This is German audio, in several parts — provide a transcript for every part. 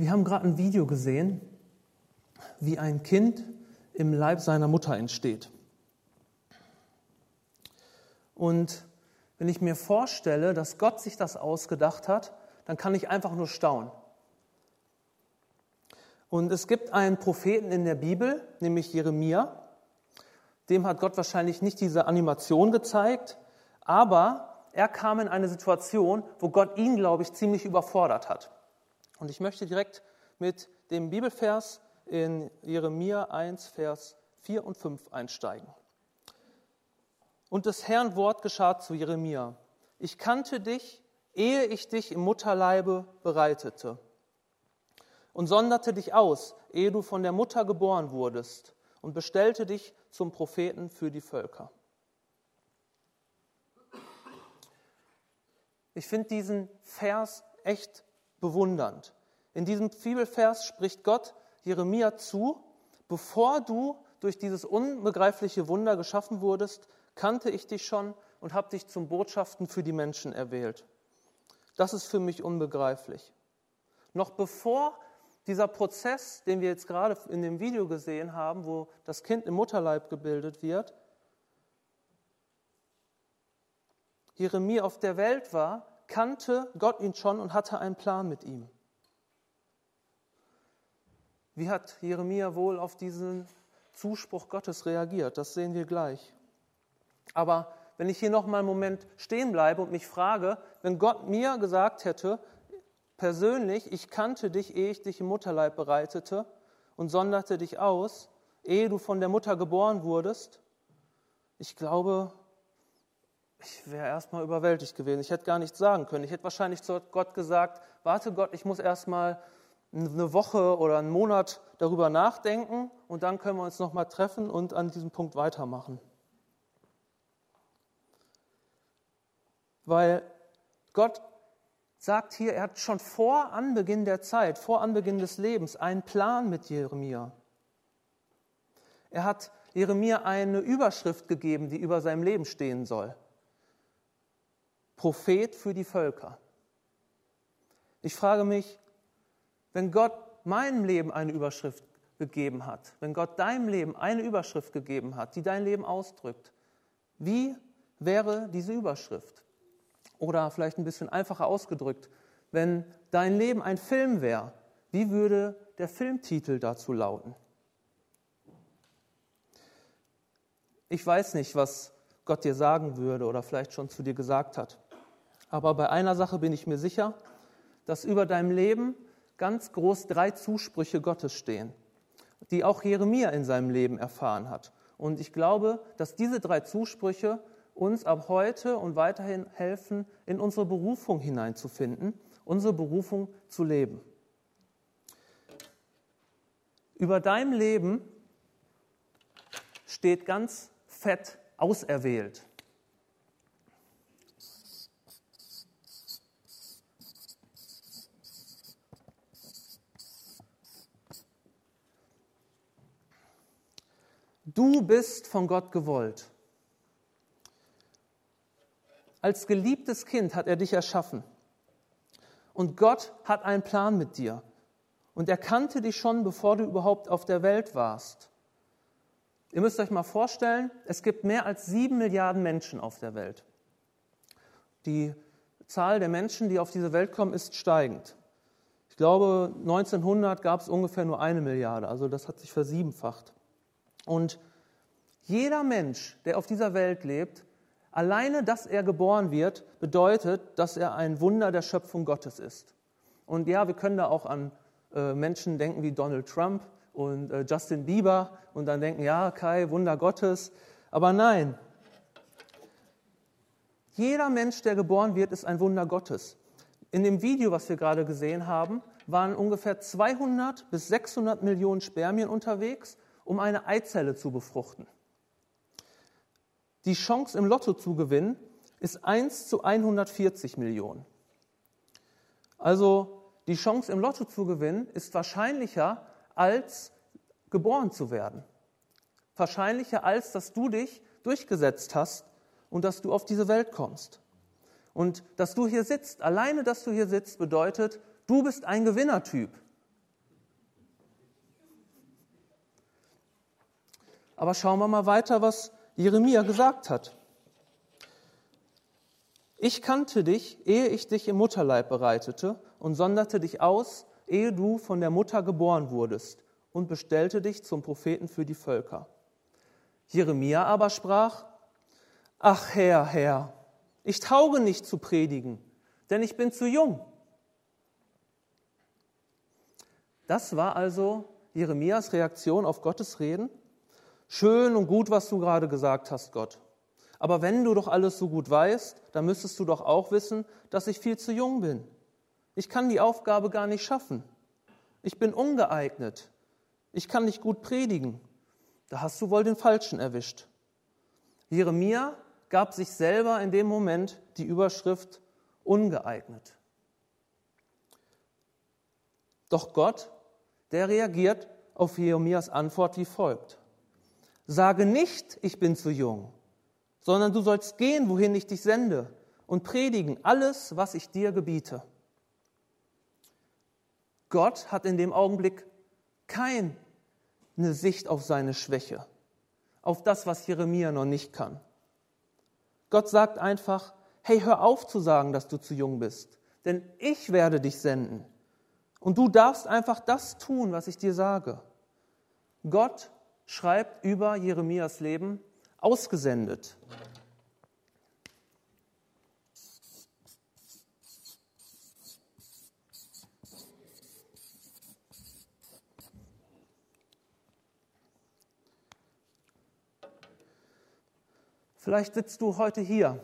Wir haben gerade ein Video gesehen, wie ein Kind im Leib seiner Mutter entsteht. Und wenn ich mir vorstelle, dass Gott sich das ausgedacht hat, dann kann ich einfach nur staunen. Und es gibt einen Propheten in der Bibel, nämlich Jeremia. Dem hat Gott wahrscheinlich nicht diese Animation gezeigt, aber er kam in eine Situation, wo Gott ihn, glaube ich, ziemlich überfordert hat. Und ich möchte direkt mit dem Bibelvers in Jeremia 1, Vers 4 und 5 einsteigen. Und des Herrn Wort geschah zu Jeremia. Ich kannte dich, ehe ich dich im Mutterleibe bereitete und sonderte dich aus, ehe du von der Mutter geboren wurdest und bestellte dich zum Propheten für die Völker. Ich finde diesen Vers echt bewundernd. In diesem Bibelvers spricht Gott Jeremia zu, bevor du durch dieses unbegreifliche Wunder geschaffen wurdest, kannte ich dich schon und habe dich zum Botschaften für die Menschen erwählt. Das ist für mich unbegreiflich. Noch bevor dieser Prozess, den wir jetzt gerade in dem Video gesehen haben, wo das Kind im Mutterleib gebildet wird, Jeremia auf der Welt war, kannte Gott ihn schon und hatte einen Plan mit ihm. Wie hat Jeremia wohl auf diesen Zuspruch Gottes reagiert? Das sehen wir gleich. Aber wenn ich hier noch mal einen Moment stehen bleibe und mich frage, wenn Gott mir gesagt hätte, persönlich, ich kannte dich, ehe ich dich im Mutterleib bereitete und sonderte dich aus, ehe du von der Mutter geboren wurdest. Ich glaube, ich wäre erstmal überwältigt gewesen. Ich hätte gar nichts sagen können. Ich hätte wahrscheinlich zu Gott gesagt, warte Gott, ich muss erstmal eine Woche oder einen Monat darüber nachdenken und dann können wir uns nochmal treffen und an diesem Punkt weitermachen. Weil Gott sagt hier, er hat schon vor Anbeginn der Zeit, vor Anbeginn des Lebens einen Plan mit Jeremia. Er hat Jeremia eine Überschrift gegeben, die über seinem Leben stehen soll. Prophet für die Völker. Ich frage mich, wenn Gott meinem Leben eine Überschrift gegeben hat, wenn Gott deinem Leben eine Überschrift gegeben hat, die dein Leben ausdrückt, wie wäre diese Überschrift? Oder vielleicht ein bisschen einfacher ausgedrückt, wenn dein Leben ein Film wäre, wie würde der Filmtitel dazu lauten? Ich weiß nicht, was Gott dir sagen würde oder vielleicht schon zu dir gesagt hat. Aber bei einer Sache bin ich mir sicher, dass über deinem Leben ganz groß drei Zusprüche Gottes stehen, die auch Jeremia in seinem Leben erfahren hat. Und ich glaube, dass diese drei Zusprüche uns ab heute und weiterhin helfen, in unsere Berufung hineinzufinden, unsere Berufung zu leben. Über deinem Leben steht ganz fett auserwählt. Du bist von Gott gewollt. Als geliebtes Kind hat er dich erschaffen. Und Gott hat einen Plan mit dir. Und er kannte dich schon, bevor du überhaupt auf der Welt warst. Ihr müsst euch mal vorstellen, es gibt mehr als sieben Milliarden Menschen auf der Welt. Die Zahl der Menschen, die auf diese Welt kommen, ist steigend. Ich glaube, 1900 gab es ungefähr nur eine Milliarde, also das hat sich versiebenfacht. Und jeder Mensch, der auf dieser Welt lebt, Alleine, dass er geboren wird, bedeutet, dass er ein Wunder der Schöpfung Gottes ist. Und ja, wir können da auch an äh, Menschen denken wie Donald Trump und äh, Justin Bieber und dann denken, ja, Kai, Wunder Gottes. Aber nein, jeder Mensch, der geboren wird, ist ein Wunder Gottes. In dem Video, was wir gerade gesehen haben, waren ungefähr 200 bis 600 Millionen Spermien unterwegs, um eine Eizelle zu befruchten. Die Chance im Lotto zu gewinnen ist 1 zu 140 Millionen. Also die Chance im Lotto zu gewinnen ist wahrscheinlicher als geboren zu werden. Wahrscheinlicher als dass du dich durchgesetzt hast und dass du auf diese Welt kommst. Und dass du hier sitzt, alleine dass du hier sitzt, bedeutet, du bist ein Gewinnertyp. Aber schauen wir mal weiter, was Jeremia gesagt hat. Ich kannte dich, ehe ich dich im Mutterleib bereitete und sonderte dich aus, ehe du von der Mutter geboren wurdest und bestellte dich zum Propheten für die Völker. Jeremia aber sprach, Ach Herr, Herr, ich tauge nicht zu predigen, denn ich bin zu jung. Das war also Jeremias Reaktion auf Gottes Reden. Schön und gut, was du gerade gesagt hast, Gott. Aber wenn du doch alles so gut weißt, dann müsstest du doch auch wissen, dass ich viel zu jung bin. Ich kann die Aufgabe gar nicht schaffen. Ich bin ungeeignet. Ich kann nicht gut predigen. Da hast du wohl den Falschen erwischt. Jeremia gab sich selber in dem Moment die Überschrift ungeeignet. Doch Gott, der reagiert auf Jeremias Antwort wie folgt. Sage nicht, ich bin zu jung, sondern du sollst gehen, wohin ich dich sende, und predigen alles, was ich dir gebiete. Gott hat in dem Augenblick keine Sicht auf seine Schwäche, auf das, was Jeremia noch nicht kann. Gott sagt einfach, hey, hör auf zu sagen, dass du zu jung bist, denn ich werde dich senden. Und du darfst einfach das tun, was ich dir sage. Gott schreibt über Jeremias Leben ausgesendet. Vielleicht sitzt du heute hier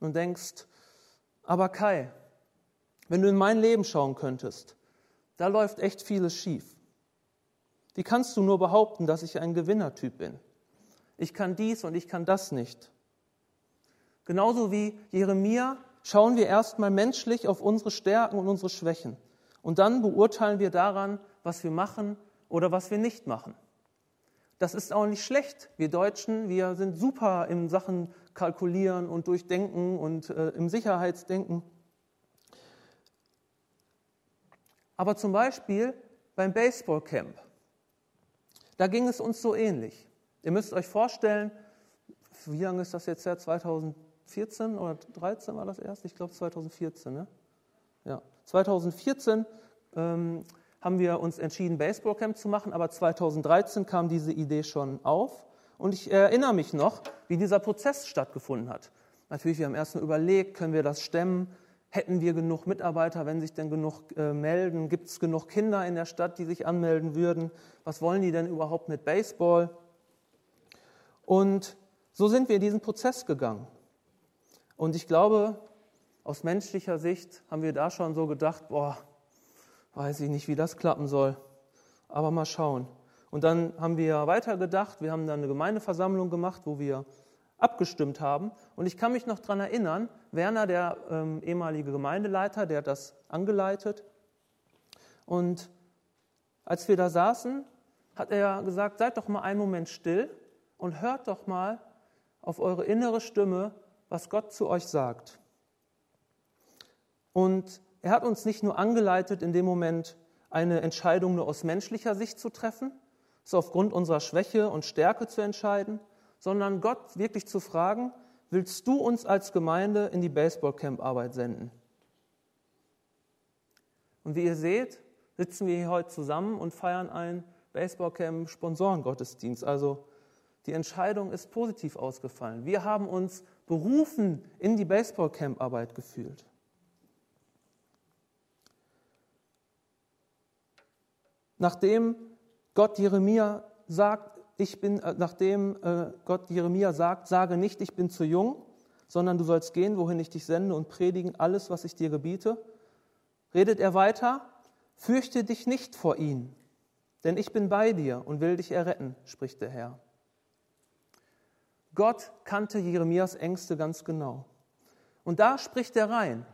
und denkst, aber Kai, wenn du in mein Leben schauen könntest, da läuft echt vieles schief. Wie kannst du nur behaupten, dass ich ein Gewinnertyp bin? Ich kann dies und ich kann das nicht. Genauso wie Jeremia schauen wir erstmal menschlich auf unsere Stärken und unsere Schwächen. Und dann beurteilen wir daran, was wir machen oder was wir nicht machen. Das ist auch nicht schlecht. Wir Deutschen, wir sind super in Sachen Kalkulieren und Durchdenken und äh, im Sicherheitsdenken. Aber zum Beispiel beim Baseballcamp da ging es uns so ähnlich. Ihr müsst euch vorstellen, wie lange ist das jetzt her? 2014 oder 2013 war das erst? Ich glaube 2014. Ne? Ja. 2014 ähm, haben wir uns entschieden, Baseballcamp zu machen, aber 2013 kam diese Idee schon auf. Und ich erinnere mich noch, wie dieser Prozess stattgefunden hat. Natürlich, wir haben erst mal überlegt, können wir das stemmen? Hätten wir genug Mitarbeiter, wenn sich denn genug äh, melden? Gibt es genug Kinder in der Stadt, die sich anmelden würden? Was wollen die denn überhaupt mit Baseball? Und so sind wir diesen Prozess gegangen. Und ich glaube, aus menschlicher Sicht haben wir da schon so gedacht, boah, weiß ich nicht, wie das klappen soll. Aber mal schauen. Und dann haben wir weitergedacht. Wir haben dann eine Gemeindeversammlung gemacht, wo wir abgestimmt haben. Und ich kann mich noch daran erinnern, Werner, der ähm, ehemalige Gemeindeleiter, der hat das angeleitet. Und als wir da saßen, hat er gesagt, seid doch mal einen Moment still und hört doch mal auf eure innere Stimme, was Gott zu euch sagt. Und er hat uns nicht nur angeleitet, in dem Moment eine Entscheidung nur aus menschlicher Sicht zu treffen, so aufgrund unserer Schwäche und Stärke zu entscheiden, sondern Gott wirklich zu fragen, willst du uns als Gemeinde in die Baseballcamp-Arbeit senden? Und wie ihr seht, sitzen wir hier heute zusammen und feiern einen Baseballcamp-Sponsorengottesdienst. Also die Entscheidung ist positiv ausgefallen. Wir haben uns berufen in die Baseballcamp-Arbeit gefühlt. Nachdem Gott Jeremia sagt, ich bin, äh, nachdem äh, Gott Jeremia sagt, sage nicht, ich bin zu jung, sondern du sollst gehen, wohin ich dich sende und predigen alles, was ich dir gebiete, redet er weiter, fürchte dich nicht vor ihm, denn ich bin bei dir und will dich erretten, spricht der Herr. Gott kannte Jeremias Ängste ganz genau. Und da spricht er rein,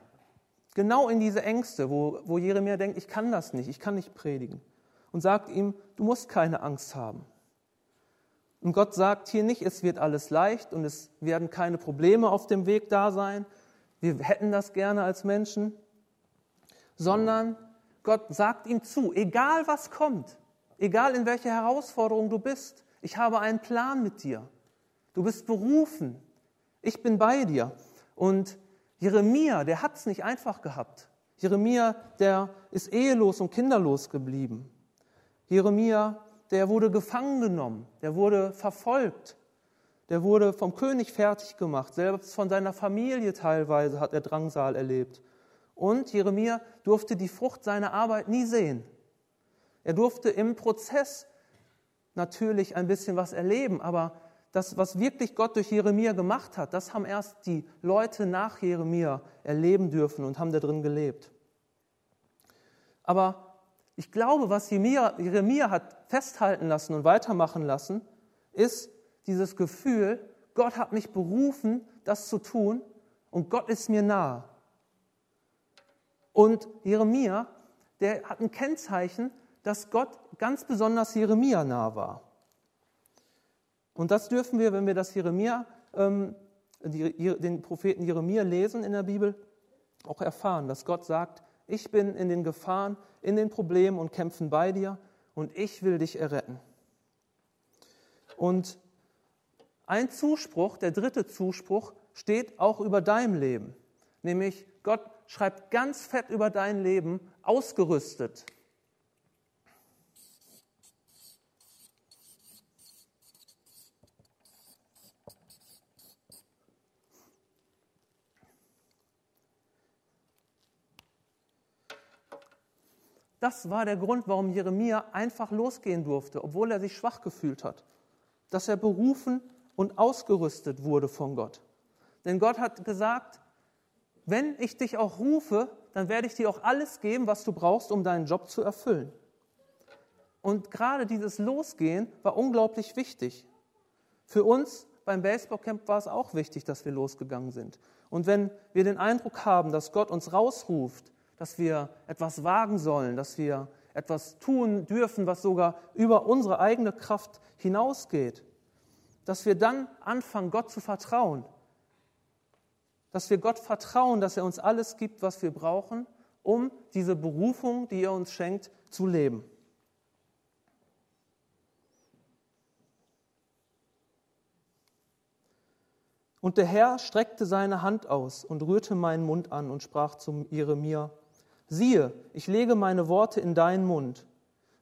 genau in diese Ängste, wo, wo Jeremia denkt, ich kann das nicht, ich kann nicht predigen. Und sagt ihm, du musst keine Angst haben. Und Gott sagt hier nicht, es wird alles leicht und es werden keine Probleme auf dem Weg da sein. Wir hätten das gerne als Menschen. Sondern Gott sagt ihm zu, egal was kommt, egal in welcher Herausforderung du bist, Ich habe einen Plan mit dir. Du bist berufen. Ich bin bei dir. Und Jeremia, der hat es nicht einfach gehabt. Jeremia, der ist ehelos und kinderlos geblieben. Jeremia, der wurde gefangen genommen, der wurde verfolgt, der wurde vom König fertig gemacht, selbst von seiner Familie teilweise hat er Drangsal erlebt. Und Jeremia durfte die Frucht seiner Arbeit nie sehen. Er durfte im Prozess natürlich ein bisschen was erleben, aber das, was wirklich Gott durch Jeremia gemacht hat, das haben erst die Leute nach Jeremia erleben dürfen und haben da drin gelebt. Aber ich glaube, was Jeremia hat festhalten lassen und weitermachen lassen, ist dieses Gefühl, Gott hat mich berufen, das zu tun und Gott ist mir nahe. Und Jeremia, der hat ein Kennzeichen, dass Gott ganz besonders Jeremia nah war. Und das dürfen wir, wenn wir das Jeremia, ähm, den Propheten Jeremia lesen in der Bibel, auch erfahren, dass Gott sagt, ich bin in den Gefahren, in den Problemen und Kämpfen bei dir und ich will dich erretten. Und ein Zuspruch, der dritte Zuspruch, steht auch über deinem Leben, nämlich Gott schreibt ganz fett über dein Leben, ausgerüstet. Das war der Grund, warum Jeremia einfach losgehen durfte, obwohl er sich schwach gefühlt hat. Dass er berufen und ausgerüstet wurde von Gott. Denn Gott hat gesagt, wenn ich dich auch rufe, dann werde ich dir auch alles geben, was du brauchst, um deinen Job zu erfüllen. Und gerade dieses Losgehen war unglaublich wichtig. Für uns beim Baseballcamp war es auch wichtig, dass wir losgegangen sind. Und wenn wir den Eindruck haben, dass Gott uns rausruft, dass wir etwas wagen sollen, dass wir etwas tun dürfen, was sogar über unsere eigene Kraft hinausgeht, dass wir dann anfangen, Gott zu vertrauen, dass wir Gott vertrauen, dass er uns alles gibt, was wir brauchen, um diese Berufung, die er uns schenkt, zu leben. Und der Herr streckte seine Hand aus und rührte meinen Mund an und sprach zu Jeremia, Siehe, ich lege meine Worte in deinen Mund.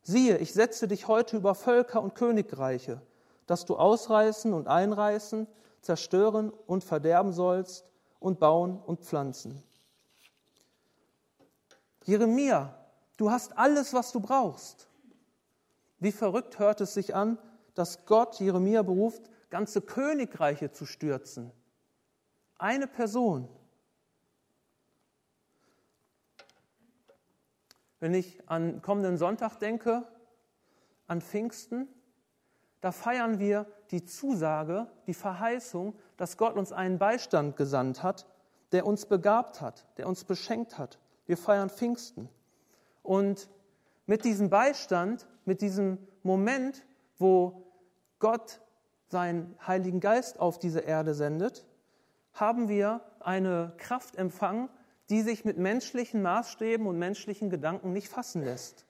Siehe, ich setze dich heute über Völker und Königreiche, dass du ausreißen und einreißen, zerstören und verderben sollst und bauen und pflanzen. Jeremia, du hast alles, was du brauchst. Wie verrückt hört es sich an, dass Gott Jeremia beruft, ganze Königreiche zu stürzen. Eine Person. Wenn ich an kommenden Sonntag denke, an Pfingsten, da feiern wir die Zusage, die Verheißung, dass Gott uns einen Beistand gesandt hat, der uns begabt hat, der uns beschenkt hat. Wir feiern Pfingsten. Und mit diesem Beistand, mit diesem Moment, wo Gott seinen Heiligen Geist auf diese Erde sendet, haben wir eine Kraft empfangen, die sich mit menschlichen Maßstäben und menschlichen Gedanken nicht fassen lässt.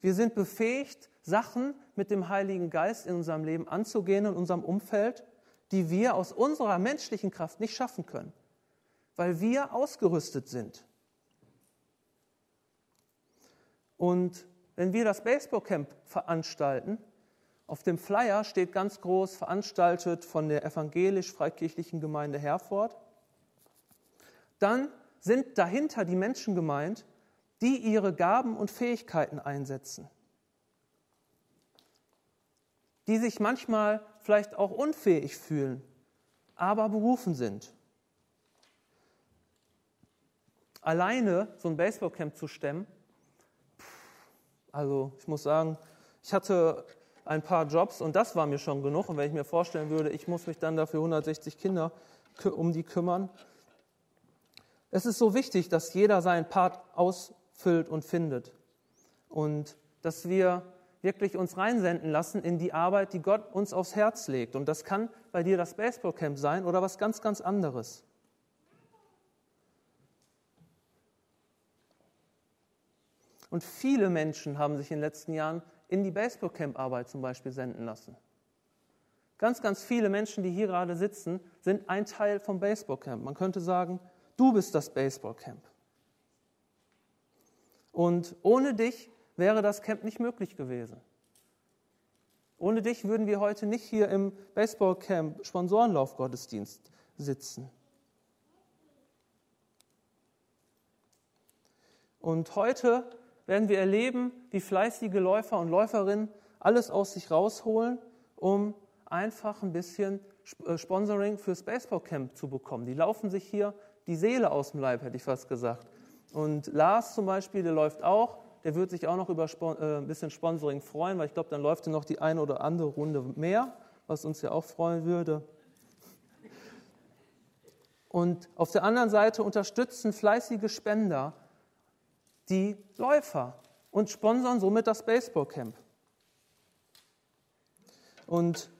Wir sind befähigt, Sachen mit dem Heiligen Geist in unserem Leben anzugehen, in unserem Umfeld, die wir aus unserer menschlichen Kraft nicht schaffen können, weil wir ausgerüstet sind. Und wenn wir das Baseballcamp veranstalten, auf dem Flyer steht ganz groß veranstaltet von der evangelisch-freikirchlichen Gemeinde Herford dann sind dahinter die Menschen gemeint, die ihre Gaben und Fähigkeiten einsetzen, die sich manchmal vielleicht auch unfähig fühlen, aber berufen sind. Alleine so ein Baseballcamp zu stemmen, also ich muss sagen, ich hatte ein paar Jobs und das war mir schon genug. Und wenn ich mir vorstellen würde, ich muss mich dann dafür 160 Kinder um die kümmern, es ist so wichtig, dass jeder seinen Part ausfüllt und findet und dass wir wirklich uns reinsenden lassen in die Arbeit, die Gott uns aufs Herz legt. Und das kann bei dir das Baseballcamp sein oder was ganz, ganz anderes. Und viele Menschen haben sich in den letzten Jahren in die Baseballcamp-Arbeit zum Beispiel senden lassen. Ganz, ganz viele Menschen, die hier gerade sitzen, sind ein Teil vom Baseballcamp. Man könnte sagen, du bist das Baseballcamp. Und ohne dich wäre das Camp nicht möglich gewesen. Ohne dich würden wir heute nicht hier im Baseballcamp Sponsorenlaufgottesdienst sitzen. Und heute werden wir erleben, wie fleißige Läufer und Läuferinnen alles aus sich rausholen, um einfach ein bisschen äh, Sponsoring fürs Baseballcamp zu bekommen. Die laufen sich hier die Seele aus dem Leib, hätte ich fast gesagt. Und Lars zum Beispiel, der läuft auch der wird sich auch noch über äh, ein bisschen Sponsoring freuen, weil ich glaube, dann läuft er noch die eine oder andere Runde mehr, was uns ja auch freuen würde. Und auf der anderen Seite unterstützen fleißige Spender die Läufer und sponsern somit das Baseballcamp. Und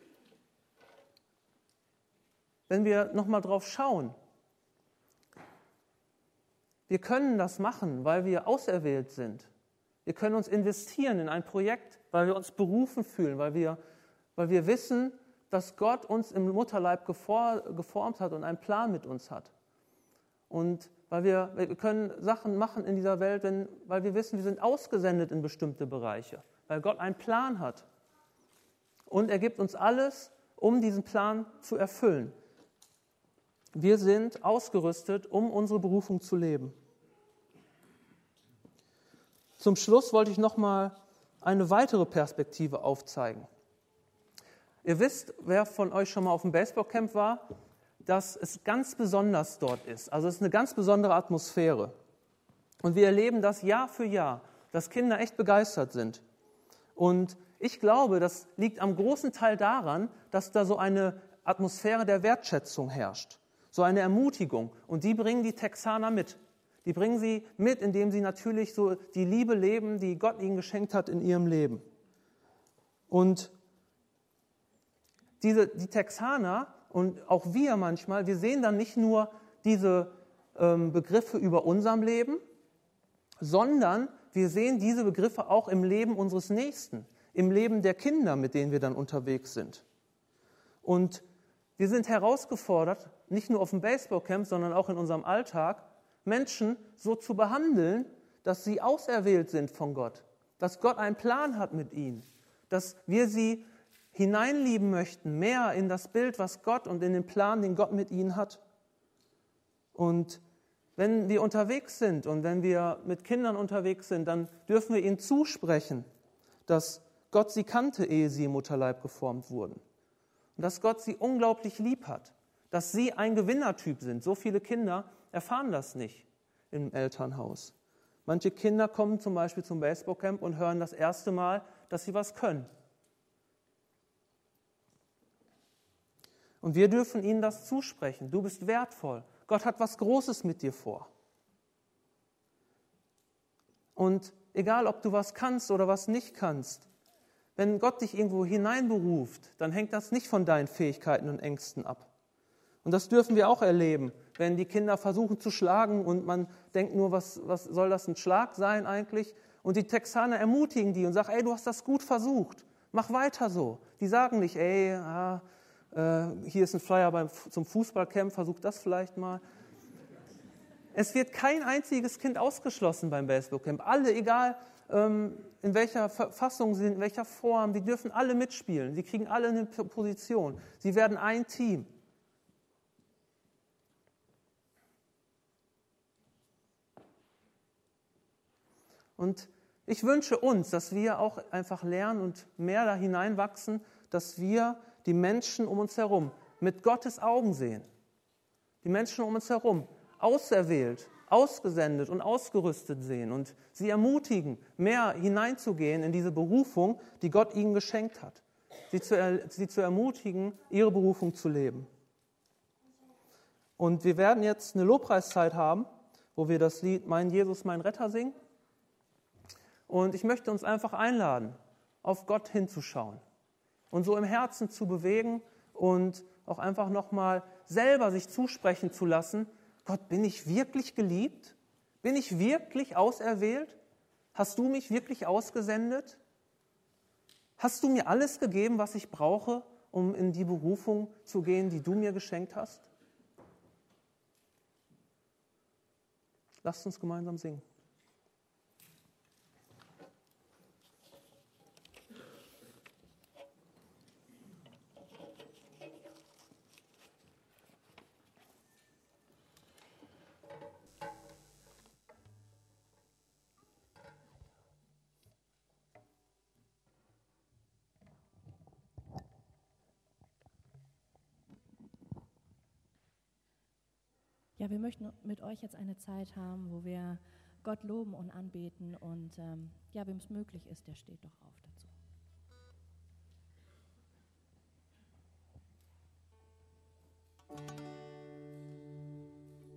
wenn wir nochmal drauf schauen, wir können das machen, weil wir auserwählt sind. Wir können uns investieren in ein Projekt, weil wir uns berufen fühlen, weil wir, weil wir wissen, dass Gott uns im Mutterleib geformt hat und einen Plan mit uns hat. Und weil wir, wir können Sachen machen in dieser Welt, wenn, weil wir wissen, wir sind ausgesendet in bestimmte Bereiche, weil Gott einen Plan hat. Und er gibt uns alles, um diesen Plan zu erfüllen. Wir sind ausgerüstet, um unsere Berufung zu leben. Zum Schluss wollte ich noch mal eine weitere Perspektive aufzeigen. Ihr wisst, wer von euch schon mal auf dem Baseballcamp war, dass es ganz besonders dort ist. Also es ist eine ganz besondere Atmosphäre. Und wir erleben das Jahr für Jahr, dass Kinder echt begeistert sind. Und ich glaube, das liegt am großen Teil daran, dass da so eine Atmosphäre der Wertschätzung herrscht, so eine Ermutigung. Und die bringen die Texaner mit. Die bringen sie mit, indem sie natürlich so die Liebe leben, die Gott ihnen geschenkt hat in ihrem Leben. Und diese, die Texaner und auch wir manchmal, wir sehen dann nicht nur diese ähm, Begriffe über unserem Leben, sondern wir sehen diese Begriffe auch im Leben unseres Nächsten, im Leben der Kinder, mit denen wir dann unterwegs sind. Und wir sind herausgefordert, nicht nur auf dem Baseballcamp, sondern auch in unserem Alltag, Menschen so zu behandeln, dass sie auserwählt sind von Gott, dass Gott einen Plan hat mit ihnen, dass wir sie hineinlieben möchten, mehr in das Bild, was Gott und in den Plan, den Gott mit ihnen hat. Und wenn wir unterwegs sind und wenn wir mit Kindern unterwegs sind, dann dürfen wir ihnen zusprechen, dass Gott sie kannte, ehe sie im Mutterleib geformt wurden. Und dass Gott sie unglaublich lieb hat, dass sie ein Gewinnertyp sind. So viele Kinder erfahren das nicht im Elternhaus. Manche Kinder kommen zum Beispiel zum Baseballcamp und hören das erste Mal, dass sie was können. Und wir dürfen ihnen das zusprechen. Du bist wertvoll. Gott hat was Großes mit dir vor. Und egal, ob du was kannst oder was nicht kannst, wenn Gott dich irgendwo hineinberuft, dann hängt das nicht von deinen Fähigkeiten und Ängsten ab. Und das dürfen wir auch erleben, wenn die Kinder versuchen zu schlagen und man denkt nur, was, was soll das ein Schlag sein eigentlich? Und die Texaner ermutigen die und sagen, ey, du hast das gut versucht, mach weiter so. Die sagen nicht, ey, ah, äh, hier ist ein Flyer beim, zum Fußballcamp, versuch das vielleicht mal. Es wird kein einziges Kind ausgeschlossen beim Baseballcamp. Alle, egal in welcher Verfassung sie sind, in welcher Form, die dürfen alle mitspielen. Sie kriegen alle eine Position. Sie werden ein Team. Und ich wünsche uns, dass wir auch einfach lernen und mehr da hineinwachsen, dass wir die Menschen um uns herum mit Gottes Augen sehen. Die Menschen um uns herum auserwählt, ausgesendet und ausgerüstet sehen und sie ermutigen, mehr hineinzugehen in diese Berufung, die Gott ihnen geschenkt hat. Sie zu, sie zu ermutigen, ihre Berufung zu leben. Und wir werden jetzt eine Lobpreiszeit haben, wo wir das Lied Mein Jesus, mein Retter singen. Und ich möchte uns einfach einladen, auf Gott hinzuschauen und so im Herzen zu bewegen und auch einfach nochmal selber sich zusprechen zu lassen, Gott, bin ich wirklich geliebt? Bin ich wirklich auserwählt? Hast du mich wirklich ausgesendet? Hast du mir alles gegeben, was ich brauche, um in die Berufung zu gehen, die du mir geschenkt hast? Lasst uns gemeinsam singen. Ja, wir möchten mit euch jetzt eine Zeit haben, wo wir Gott loben und anbeten und ähm, ja, wem es möglich ist, der steht doch auf.